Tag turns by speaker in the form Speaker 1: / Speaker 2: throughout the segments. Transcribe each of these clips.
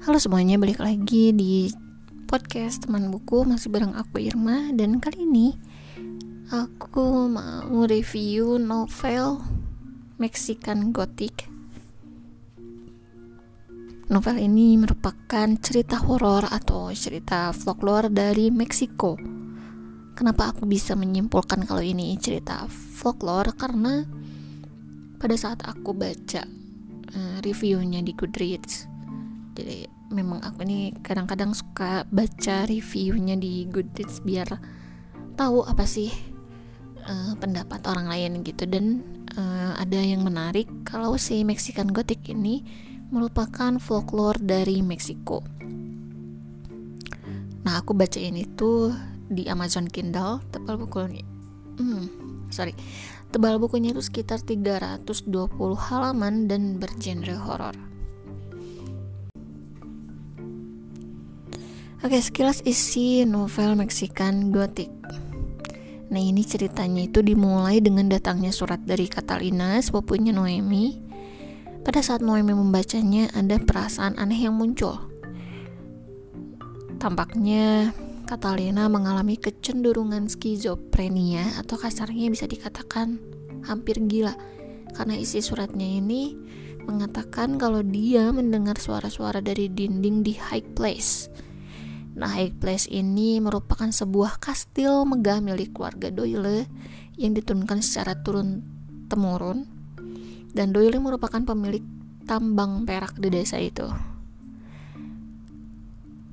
Speaker 1: Halo semuanya, balik lagi di podcast teman buku masih bareng aku Irma dan kali ini aku mau review novel Mexican Gothic. Novel ini merupakan cerita horor atau cerita folklore dari Meksiko. Kenapa aku bisa menyimpulkan kalau ini cerita folklore? Karena pada saat aku baca uh, reviewnya di Goodreads jadi memang aku ini kadang-kadang suka baca reviewnya di Goodreads biar tahu apa sih uh, pendapat orang lain gitu dan uh, ada yang menarik kalau si Mexican Gothic ini merupakan folklore dari Meksiko. Nah aku baca ini tuh di Amazon Kindle tebal bukunya. Hmm, sorry Tebal bukunya itu sekitar 320 halaman dan bergenre horor. Oke, sekilas isi novel Mexican Gothic. Nah, ini ceritanya itu dimulai dengan datangnya surat dari Catalina, sepupunya Noemi. Pada saat Noemi membacanya, ada perasaan aneh yang muncul. Tampaknya Catalina mengalami kecenderungan skizofrenia atau kasarnya bisa dikatakan hampir gila karena isi suratnya ini mengatakan kalau dia mendengar suara-suara dari dinding di High Place. Nah, High Place ini merupakan sebuah kastil megah milik keluarga Doyle yang diturunkan secara turun temurun dan Doyle merupakan pemilik tambang perak di desa itu.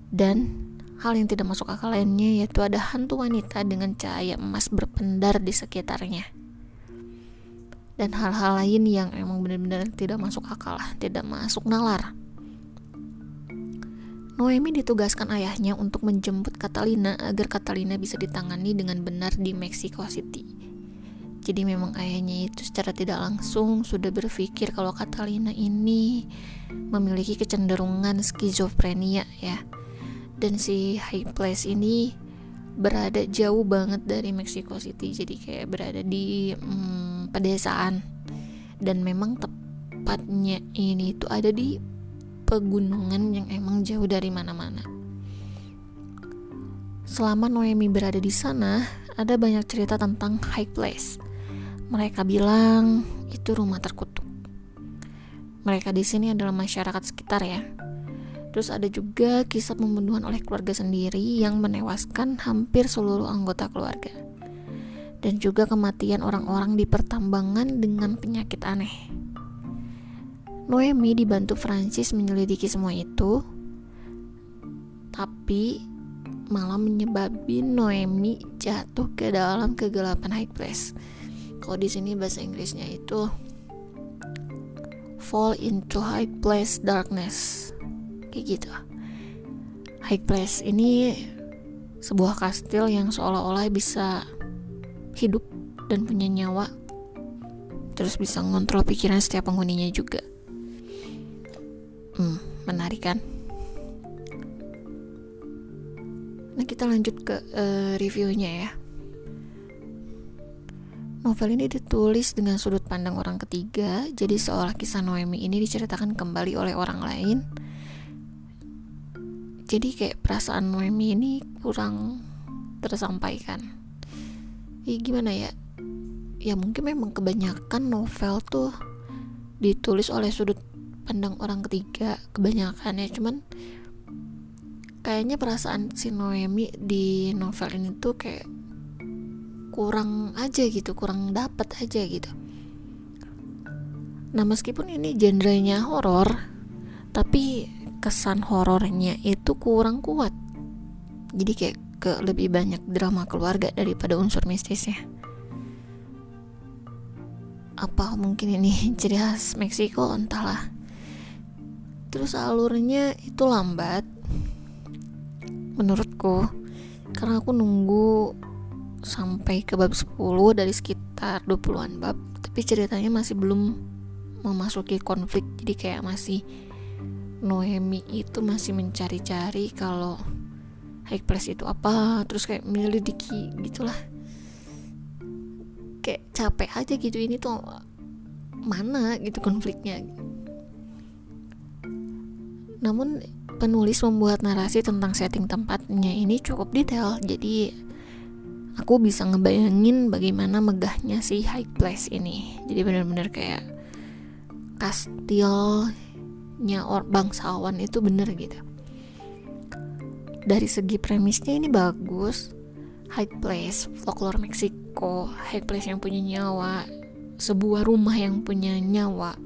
Speaker 1: Dan Hal yang tidak masuk akal lainnya yaitu ada hantu wanita dengan cahaya emas berpendar di sekitarnya. Dan hal-hal lain yang emang benar-benar tidak masuk akal tidak masuk nalar. Noemi ditugaskan ayahnya untuk menjemput Catalina agar Catalina bisa ditangani dengan benar di Mexico City. Jadi memang ayahnya itu secara tidak langsung sudah berpikir kalau Catalina ini memiliki kecenderungan skizofrenia ya dan si High Place ini berada jauh banget dari Mexico City jadi kayak berada di hmm, pedesaan dan memang tepatnya ini itu ada di pegunungan yang emang jauh dari mana-mana selama Noemi berada di sana ada banyak cerita tentang High Place mereka bilang itu rumah terkutuk mereka di sini adalah masyarakat sekitar ya Terus ada juga kisah pembunuhan oleh keluarga sendiri yang menewaskan hampir seluruh anggota keluarga. Dan juga kematian orang-orang di pertambangan dengan penyakit aneh. Noemi dibantu Francis menyelidiki semua itu, tapi malah menyebabkan Noemi jatuh ke dalam kegelapan high place. Kalau di sini bahasa Inggrisnya itu fall into high place darkness. Kayak gitu. High Place ini sebuah kastil yang seolah-olah bisa hidup dan punya nyawa terus bisa ngontrol pikiran setiap penghuninya juga menarik kan nah kita lanjut ke uh, reviewnya ya. Novel ini ditulis dengan sudut pandang orang ketiga, jadi seolah kisah Noemi ini diceritakan kembali oleh orang lain. Jadi kayak perasaan Noemi ini kurang tersampaikan. Ya gimana ya? Ya mungkin memang kebanyakan novel tuh ditulis oleh sudut pandang orang ketiga kebanyakan ya cuman kayaknya perasaan si Noemi di novel ini tuh kayak kurang aja gitu kurang dapat aja gitu. Nah meskipun ini genrenya horor tapi kesan horornya itu kurang kuat. Jadi kayak ke lebih banyak drama keluarga daripada unsur mistisnya. Apa mungkin ini ciri khas Meksiko? Entahlah terus alurnya itu lambat menurutku. Karena aku nunggu sampai ke bab 10 dari sekitar 20-an bab tapi ceritanya masih belum memasuki konflik. Jadi kayak masih Noemi itu masih mencari-cari kalau high place itu apa terus kayak menyelidiki gitulah. Kayak capek aja gitu ini tuh mana gitu konfliknya namun penulis membuat narasi tentang setting tempatnya ini cukup detail jadi aku bisa ngebayangin bagaimana megahnya si high place ini. Jadi benar-benar kayak kastilnya or bangsawan itu bener gitu. Dari segi premisnya ini bagus. High place folklore Meksiko high place yang punya nyawa sebuah rumah yang punya nyawa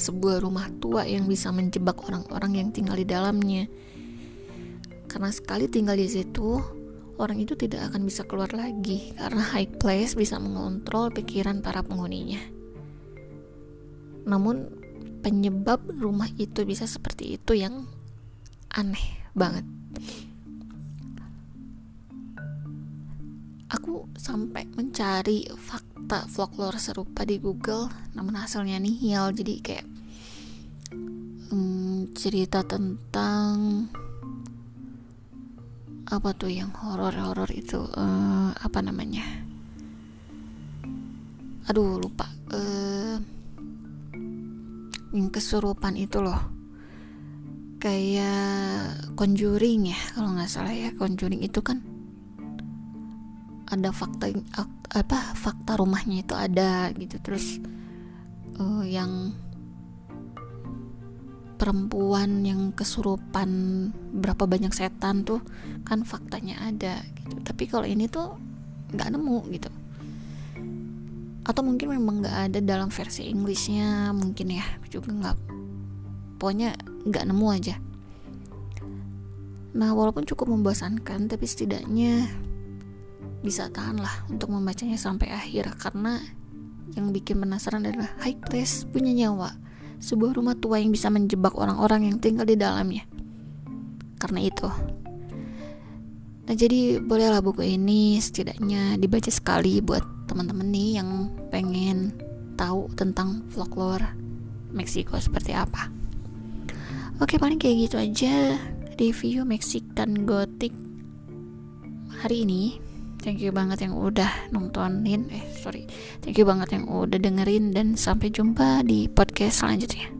Speaker 1: sebuah rumah tua yang bisa menjebak orang-orang yang tinggal di dalamnya. Karena sekali tinggal di situ, orang itu tidak akan bisa keluar lagi karena high place bisa mengontrol pikiran para penghuninya. Namun penyebab rumah itu bisa seperti itu yang aneh banget. Aku sampai mencari fakta folklore serupa di Google, namun hasilnya nihil. Jadi kayak cerita tentang apa tuh yang horor-horor itu uh, apa namanya? Aduh lupa. Uh, yang kesurupan itu loh. Kayak conjuring ya kalau nggak salah ya. Conjuring itu kan ada fakta apa fakta rumahnya itu ada gitu. Terus uh, yang perempuan yang kesurupan berapa banyak setan tuh kan faktanya ada gitu. Tapi kalau ini tuh nggak nemu gitu. Atau mungkin memang nggak ada dalam versi Inggrisnya mungkin ya juga nggak pokoknya nggak nemu aja. Nah walaupun cukup membosankan tapi setidaknya bisa tahan lah untuk membacanya sampai akhir. Karena yang bikin penasaran adalah high place punya nyawa sebuah rumah tua yang bisa menjebak orang-orang yang tinggal di dalamnya. Karena itu. Nah, jadi bolehlah buku ini setidaknya dibaca sekali buat teman-teman nih yang pengen tahu tentang folklore Meksiko seperti apa. Oke, paling kayak gitu aja review Mexican Gothic hari ini thank you banget yang udah nontonin. Eh sorry. Thank you banget yang udah dengerin dan sampai jumpa di podcast selanjutnya